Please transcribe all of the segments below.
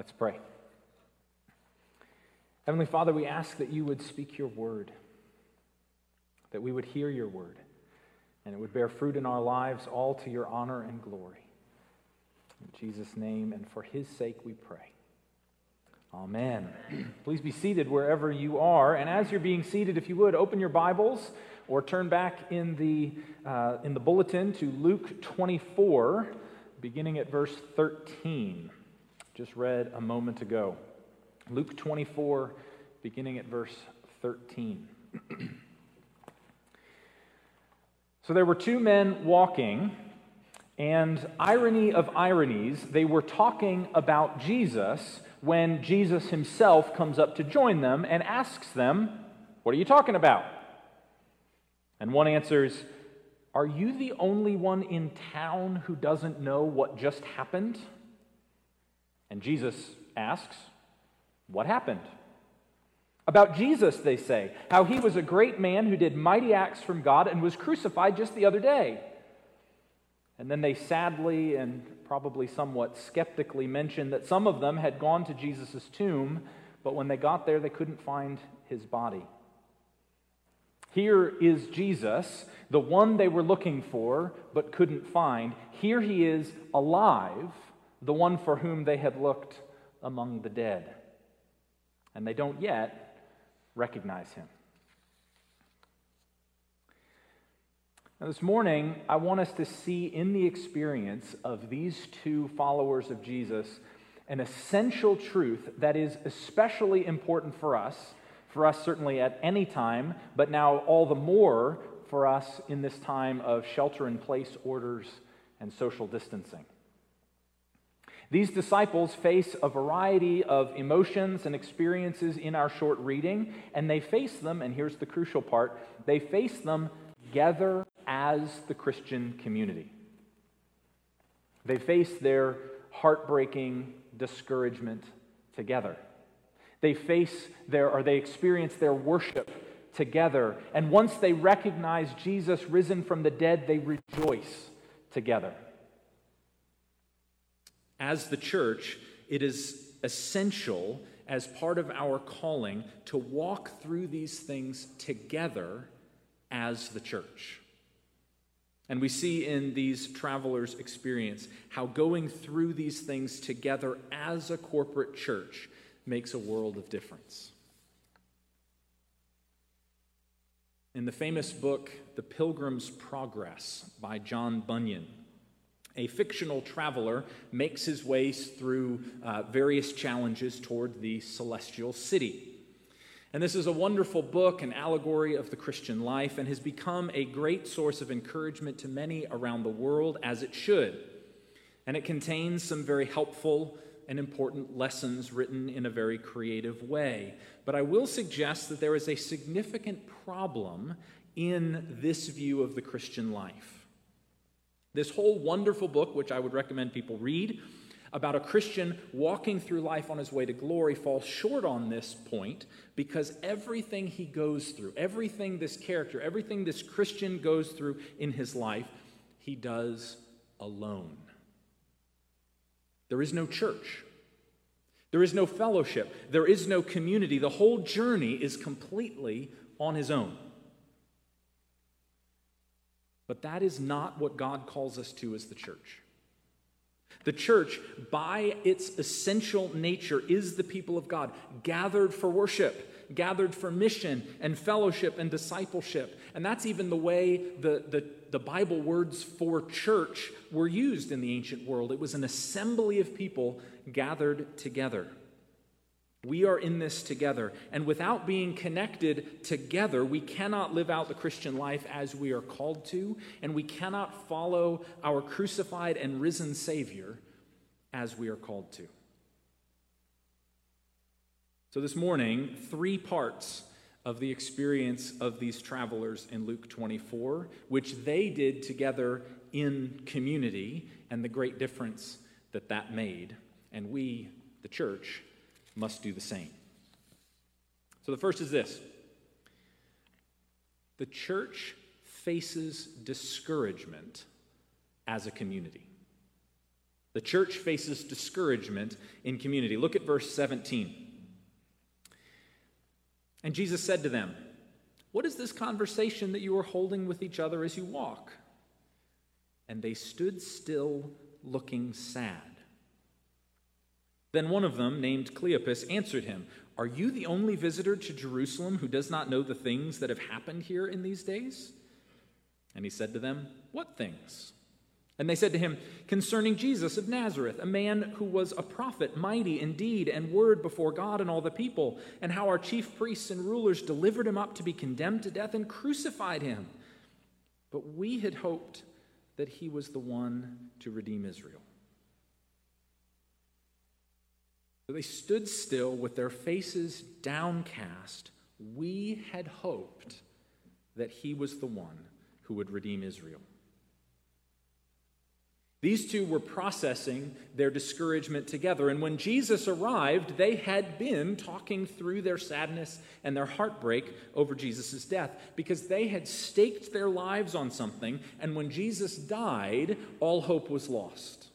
Let's pray. Heavenly Father, we ask that you would speak your word, that we would hear your word, and it would bear fruit in our lives, all to your honor and glory. In Jesus' name and for his sake we pray. Amen. Please be seated wherever you are. And as you're being seated, if you would, open your Bibles or turn back in the, uh, in the bulletin to Luke 24, beginning at verse 13. Just read a moment ago. Luke 24, beginning at verse 13. so there were two men walking, and irony of ironies, they were talking about Jesus when Jesus himself comes up to join them and asks them, What are you talking about? And one answers, Are you the only one in town who doesn't know what just happened? And Jesus asks, what happened? About Jesus, they say, how he was a great man who did mighty acts from God and was crucified just the other day. And then they sadly and probably somewhat skeptically mention that some of them had gone to Jesus' tomb, but when they got there, they couldn't find his body. Here is Jesus, the one they were looking for but couldn't find. Here he is alive, the one for whom they had looked among the dead and they don't yet recognize him. Now, this morning, I want us to see in the experience of these two followers of Jesus an essential truth that is especially important for us, for us certainly at any time, but now all the more for us in this time of shelter in place orders and social distancing. These disciples face a variety of emotions and experiences in our short reading, and they face them, and here's the crucial part they face them together as the Christian community. They face their heartbreaking discouragement together. They face their, or they experience their worship together. And once they recognize Jesus risen from the dead, they rejoice together as the church, it is essential as part of our calling to walk through these things together as the church. And we see in these travelers' experience how going through these things together as a corporate church makes a world of difference. In the famous book, The Pilgrim's Progress by John Bunyan, a fictional traveler makes his way through uh, various challenges toward the celestial city. And this is a wonderful book, an allegory of the Christian life, and has become a great source of encouragement to many around the world, as it should. And it contains some very helpful and important lessons written in a very creative way. But I will suggest that there is a significant problem in this view of the Christian life. This whole wonderful book, which I would recommend people read, about a Christian walking through life on his way to glory falls short on this point because everything he goes through, everything this character, everything this Christian goes through in his life, he does alone. There is no church. There is no fellowship. There is no community. The whole journey is completely on his own. But that is not what God calls us to as the church. The church, by its essential nature, is the people of God, gathered for worship, gathered for mission and fellowship and discipleship. And that's even the way the, the, the Bible words for church were used in the ancient world. It was an assembly of people gathered together. We are in this together. And without being connected together, we cannot live out the Christian life as we are called to, and we cannot follow our crucified and risen Savior as we are called to. So, this morning, three parts of the experience of these travelers in Luke 24, which they did together in community, and the great difference that that made. And we, the church, must do the same. So the first is this the church faces discouragement as a community. The church faces discouragement in community. Look at verse 17. And Jesus said to them, What is this conversation that you are holding with each other as you walk? And they stood still, looking sad. Then one of them, named Cleopas, answered him, Are you the only visitor to Jerusalem who does not know the things that have happened here in these days? And he said to them, What things? And they said to him, Concerning Jesus of Nazareth, a man who was a prophet, mighty in deed and word before God and all the people, and how our chief priests and rulers delivered him up to be condemned to death and crucified him. But we had hoped that he was the one to redeem Israel. So they stood still with their faces downcast. We had hoped that he was the one who would redeem Israel. These two were processing their discouragement together. And when Jesus arrived, they had been talking through their sadness and their heartbreak over Jesus' death because they had staked their lives on something. And when Jesus died, all hope was lost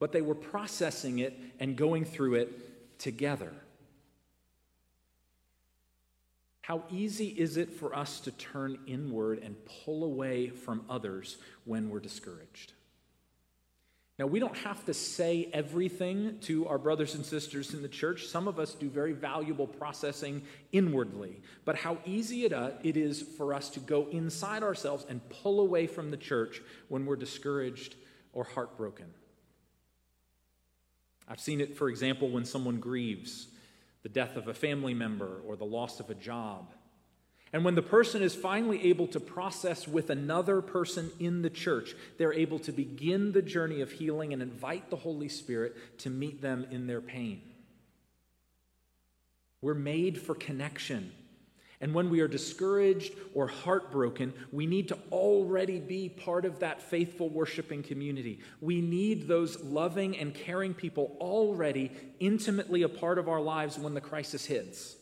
but they were processing it and going through it together. How easy is it for us to turn inward and pull away from others when we're discouraged? Now, we don't have to say everything to our brothers and sisters in the church. Some of us do very valuable processing inwardly. But how easy it, uh, is for us to go inside ourselves and pull away from the church when we're discouraged or heartbroken. I've seen it, for example, when someone grieves the death of a family member or the loss of a job. And when the person is finally able to process with another person in the church, they're able to begin the journey of healing and invite the Holy Spirit to meet them in their pain. We're made for connection. And when we are discouraged or heartbroken, we need to already be part of that faithful worshiping community. We need those loving and caring people already intimately a part of our lives when the crisis hits.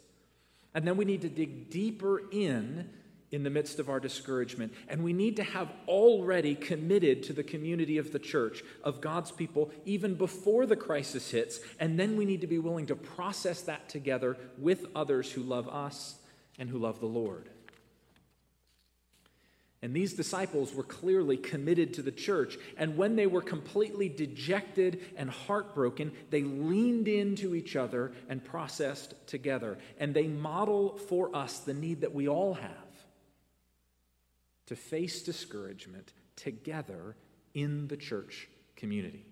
And then we need to dig deeper in in the midst of our discouragement. And we need to have already committed to the community of the church, of God's people, even before the crisis hits. And then we need to be willing to process that together with others who love us and who love the Lord. And these disciples were clearly committed to the church. And when they were completely dejected and heartbroken, they leaned into each other and processed together. And they model for us the need that we all have to face discouragement together in the church community.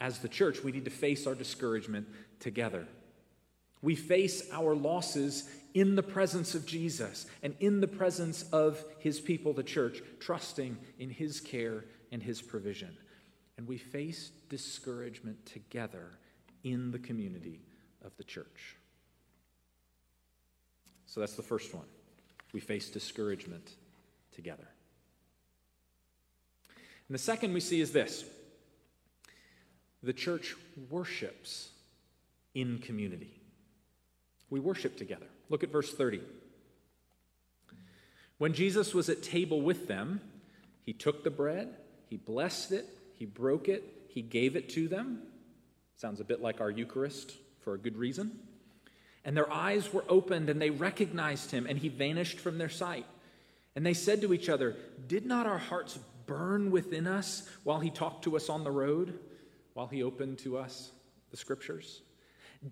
As the church, we need to face our discouragement together. We face our losses in the presence of Jesus and in the presence of his people, the church, trusting in his care and his provision. And we face discouragement together in the community of the church. So that's the first one. We face discouragement together. And the second we see is this the church worships in community. We worship together. Look at verse 30. When Jesus was at table with them, he took the bread, he blessed it, he broke it, he gave it to them. Sounds a bit like our Eucharist for a good reason. And their eyes were opened and they recognized him, and he vanished from their sight. And they said to each other, Did not our hearts burn within us while he talked to us on the road, while he opened to us the scriptures?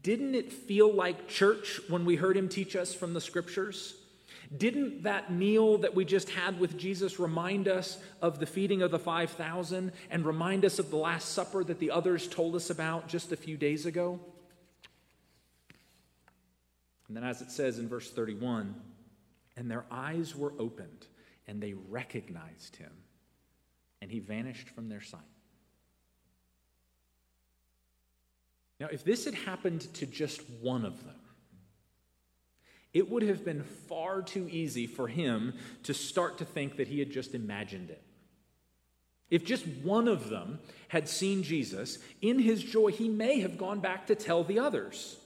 Didn't it feel like church when we heard him teach us from the scriptures? Didn't that meal that we just had with Jesus remind us of the feeding of the 5,000 and remind us of the Last Supper that the others told us about just a few days ago? And then, as it says in verse 31, and their eyes were opened and they recognized him, and he vanished from their sight. Now, if this had happened to just one of them, it would have been far too easy for him to start to think that he had just imagined it. If just one of them had seen Jesus, in his joy, he may have gone back to tell the others.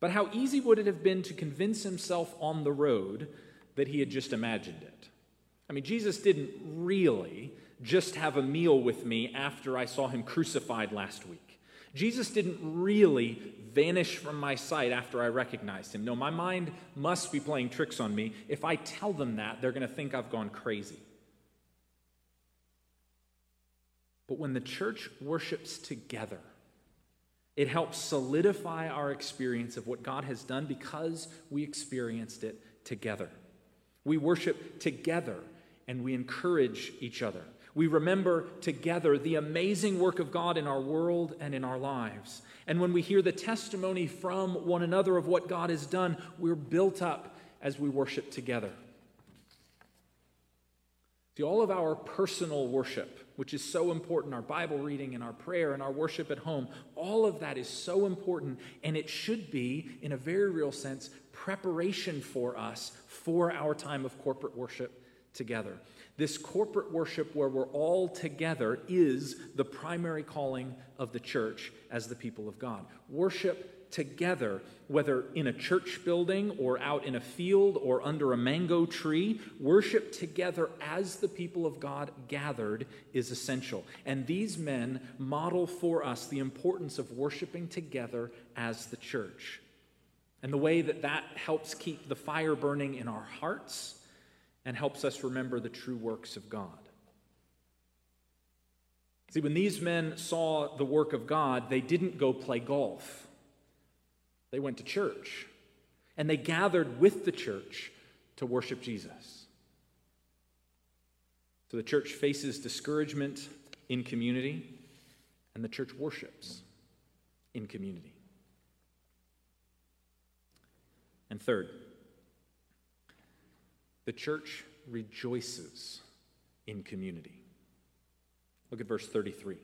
But how easy would it have been to convince himself on the road that he had just imagined it? I mean, Jesus didn't really just have a meal with me after I saw him crucified last week. Jesus didn't really vanish from my sight after I recognized him. No, my mind must be playing tricks on me. If I tell them that, they're going to think I've gone crazy. But when the church worships together, it helps solidify our experience of what God has done because we experienced it together. We worship together and we encourage each other. We remember together the amazing work of God in our world and in our lives. And when we hear the testimony from one another of what God has done, we're built up as we worship together. See, all of our personal worship, which is so important, our Bible reading and our prayer and our worship at home, all of that is so important, and it should be, in a very real sense, preparation for us for our time of corporate worship together. This corporate worship where we're all together is the primary calling of the church as the people of God. Worship together, whether in a church building or out in a field or under a mango tree, worship together as the people of God gathered is essential. And these men model for us the importance of worshiping together as the church. And the way that that helps keep the fire burning in our hearts and helps us remember the true works of God. See, when these men saw the work of God, they didn't go play golf. They went to church and they gathered with the church to worship Jesus. So the church faces discouragement in community, and the church worships in community. And third, the church rejoices in community. Look at verse 33.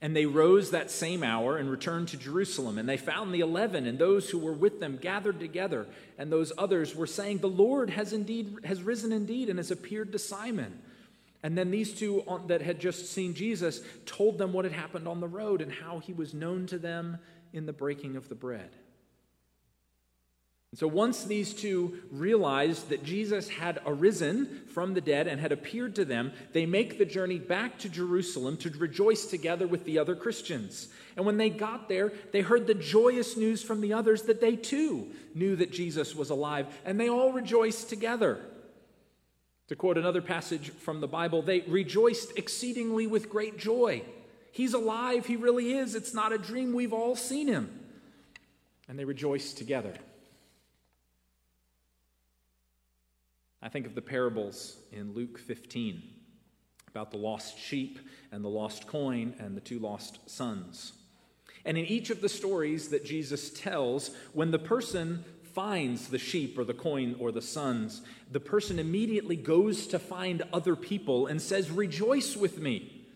And they rose that same hour and returned to Jerusalem. And they found the eleven and those who were with them gathered together. And those others were saying, The Lord has indeed has risen indeed and has appeared to Simon. And then these two that had just seen Jesus told them what had happened on the road and how he was known to them in the breaking of the bread. And so once these two realized that Jesus had arisen from the dead and had appeared to them, they make the journey back to Jerusalem to rejoice together with the other Christians. And when they got there, they heard the joyous news from the others that they too knew that Jesus was alive, and they all rejoiced together. To quote another passage from the Bible, they rejoiced exceedingly with great joy. He's alive, he really is. It's not a dream, we've all seen him. And they rejoiced together. I think of the parables in Luke 15 about the lost sheep and the lost coin and the two lost sons. And in each of the stories that Jesus tells, when the person finds the sheep or the coin or the sons, the person immediately goes to find other people and says, Rejoice with me.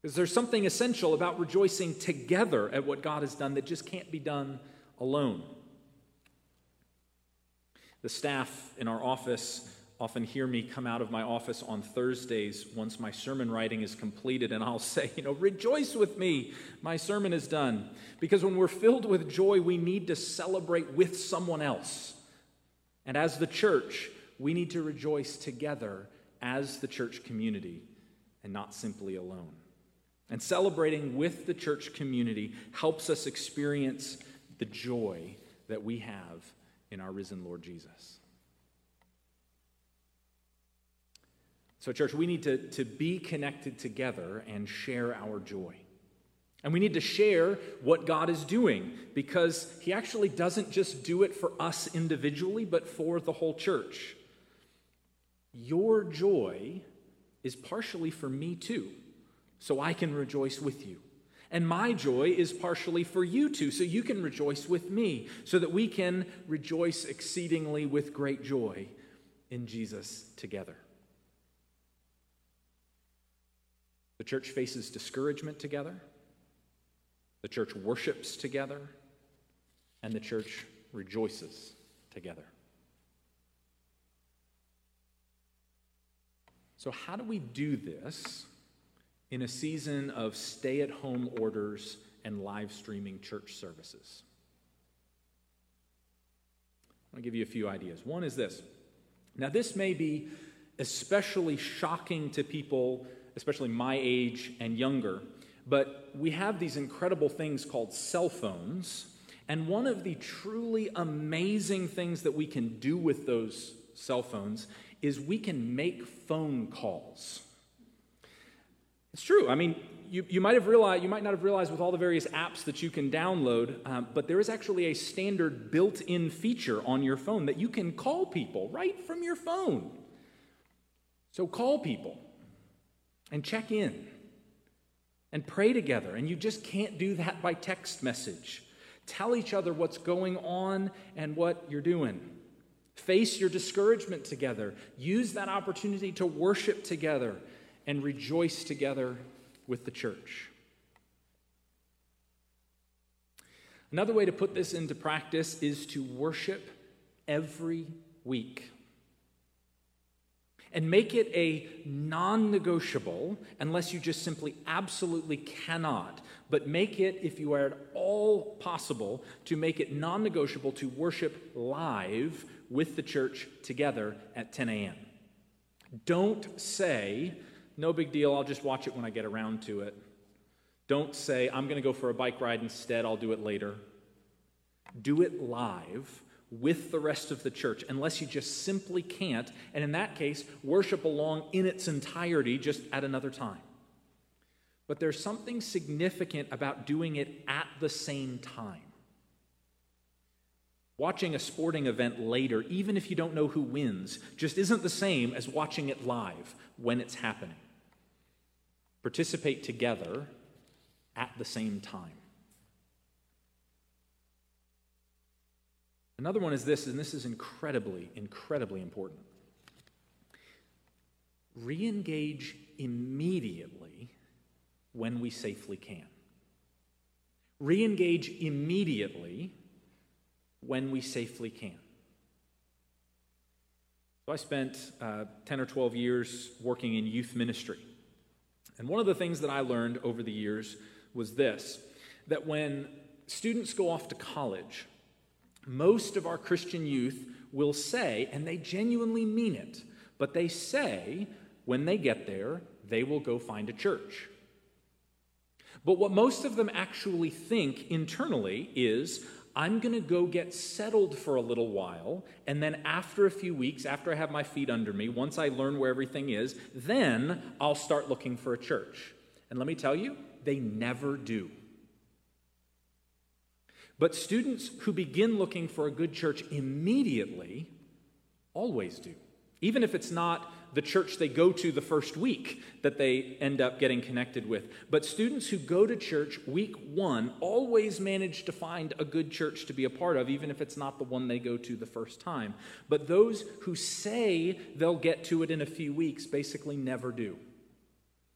Because there's something essential about rejoicing together at what God has done that just can't be done alone. The staff in our office often hear me come out of my office on Thursdays once my sermon writing is completed, and I'll say, you know, rejoice with me, my sermon is done. Because when we're filled with joy, we need to celebrate with someone else. And as the church, we need to rejoice together as the church community and not simply alone. And celebrating with the church community helps us experience the joy that we have in our risen Lord Jesus. So, church, we need to, to be connected together and share our joy. And we need to share what God is doing because He actually doesn't just do it for us individually, but for the whole church. Your joy is partially for me too, so I can rejoice with you. And my joy is partially for you too, so you can rejoice with me, so that we can rejoice exceedingly with great joy in Jesus together. The church faces discouragement together, the church worships together, and the church rejoices together. So, how do we do this? In a season of stay at home orders and live streaming church services. I'll give you a few ideas. One is this. Now, this may be especially shocking to people, especially my age and younger. But we have these incredible things called cell phones. And one of the truly amazing things that we can do with those cell phones is we can make phone calls. It's true. I mean, you, you might have realized, you might not have realized with all the various apps that you can download, um, but there is actually a standard built in feature on your phone that you can call people right from your phone. So call people and check in and pray together. And you just can't do that by text message. Tell each other what's going on and what you're doing. Face your discouragement together. Use that opportunity to worship together and rejoice together with the church. Another way to put this into practice is to worship every week. And make it a non negotiable, unless you just simply absolutely cannot, but make it, if you are at all possible, to make it non negotiable to worship live with the church together at 10 a.m. Don't say, no big deal, I'll just watch it when I get around to it. Don't say, I'm going to go for a bike ride instead, I'll do it later. Do it live with the rest of the church, unless you just simply can't. And in that case, worship along in its entirety just at another time. But there's something significant about doing it at the same time. Watching a sporting event later, even if you don't know who wins, just isn't the same as watching it live when it's happening participate together at the same time. Another one is this, and this is incredibly, incredibly important. Re engage immediately when we safely can. Re engage immediately when we safely can. So I spent uh, 10 or 12 years working in youth ministry. And one of the things that I learned over the years was this that when students go off to college, most of our Christian youth will say, and they genuinely mean it, but they say when they get there, they will go find a church. But what most of them actually think internally is, I'm going to go get settled for a little while, and then after a few weeks, after I have my feet under me, once I learn where everything is, then I'll start looking for a church. And let me tell you, they never do. But students who begin looking for a good church immediately always do, even if it's not the church they go to the first week that they end up getting connected with. But students who go to church week one always manage to find a good church to be a part of, even if it's not the one they go to the first time. But those who say they'll get to it in a few weeks basically never do.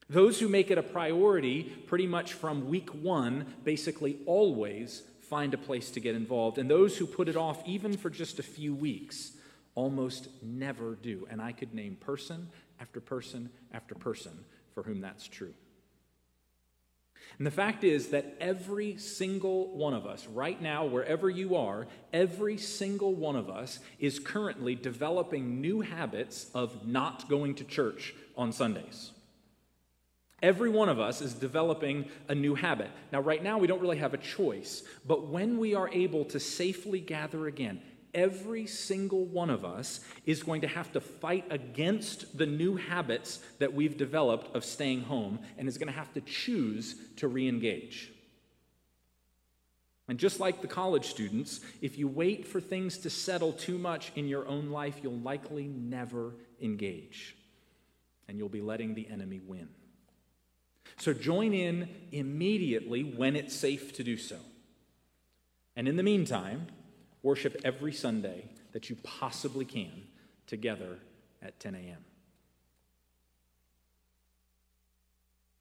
Those who make it a priority pretty much from week one basically always find a place to get involved. And those who put it off even for just a few weeks almost never do. And I could name person after person after person for whom that's true. And the fact is that every single one of us, right now, wherever you are, every single one of us is currently developing new habits of not going to church on Sundays. Every one of us is developing a new habit. Now, right now, we don't really have a choice, but when we are able to safely gather again, every single one of us is going to have to fight against the new habits that we've developed of staying home and is going to have to choose to re engage. And just like the college students, if you wait for things to settle too much in your own life, you'll likely never engage. And you'll be letting the enemy win. So join in immediately when it's safe to do so. And in the meantime, worship every Sunday that you possibly can together at 10 a.m.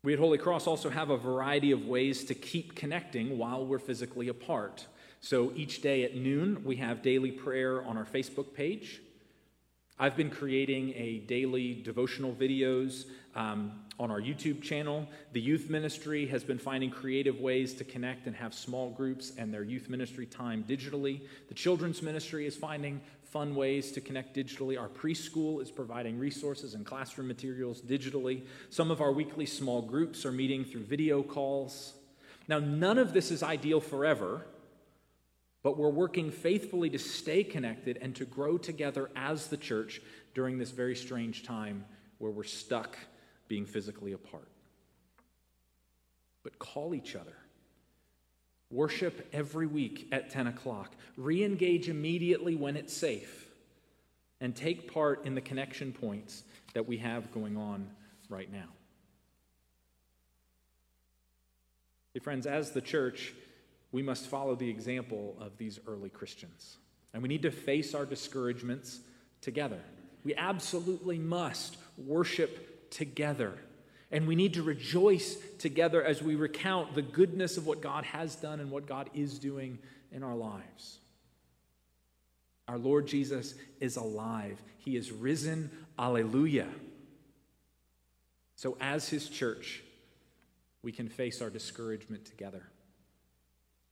We at Holy Cross also have a variety of ways to keep connecting while we're physically apart. So each day at noon, we have daily prayer on our Facebook page. I've been creating a daily devotional videos um, on our YouTube channel. The youth ministry has been finding creative ways to connect and have small groups and their youth ministry time digitally. The children's ministry is finding fun ways to connect digitally. Our preschool is providing resources and classroom materials digitally. Some of our weekly small groups are meeting through video calls. Now, none of this is ideal forever, but we're working faithfully to stay connected and to grow together as the church during this very strange time where we're stuck being physically apart. But call each other. Worship every week at 10 o'clock. Re engage immediately when it's safe. And take part in the connection points that we have going on right now. Hey, friends, as the church, we must follow the example of these early Christians. And we need to face our discouragements together. We absolutely must worship together. And we need to rejoice together as we recount the goodness of what God has done and what God is doing in our lives. Our Lord Jesus is alive, He is risen. Alleluia. So, as His church, we can face our discouragement together.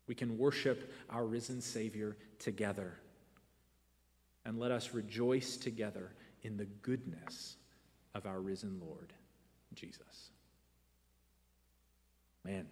We can worship our risen Savior together. And let us rejoice together in the goodness of our risen Lord, Jesus. Man,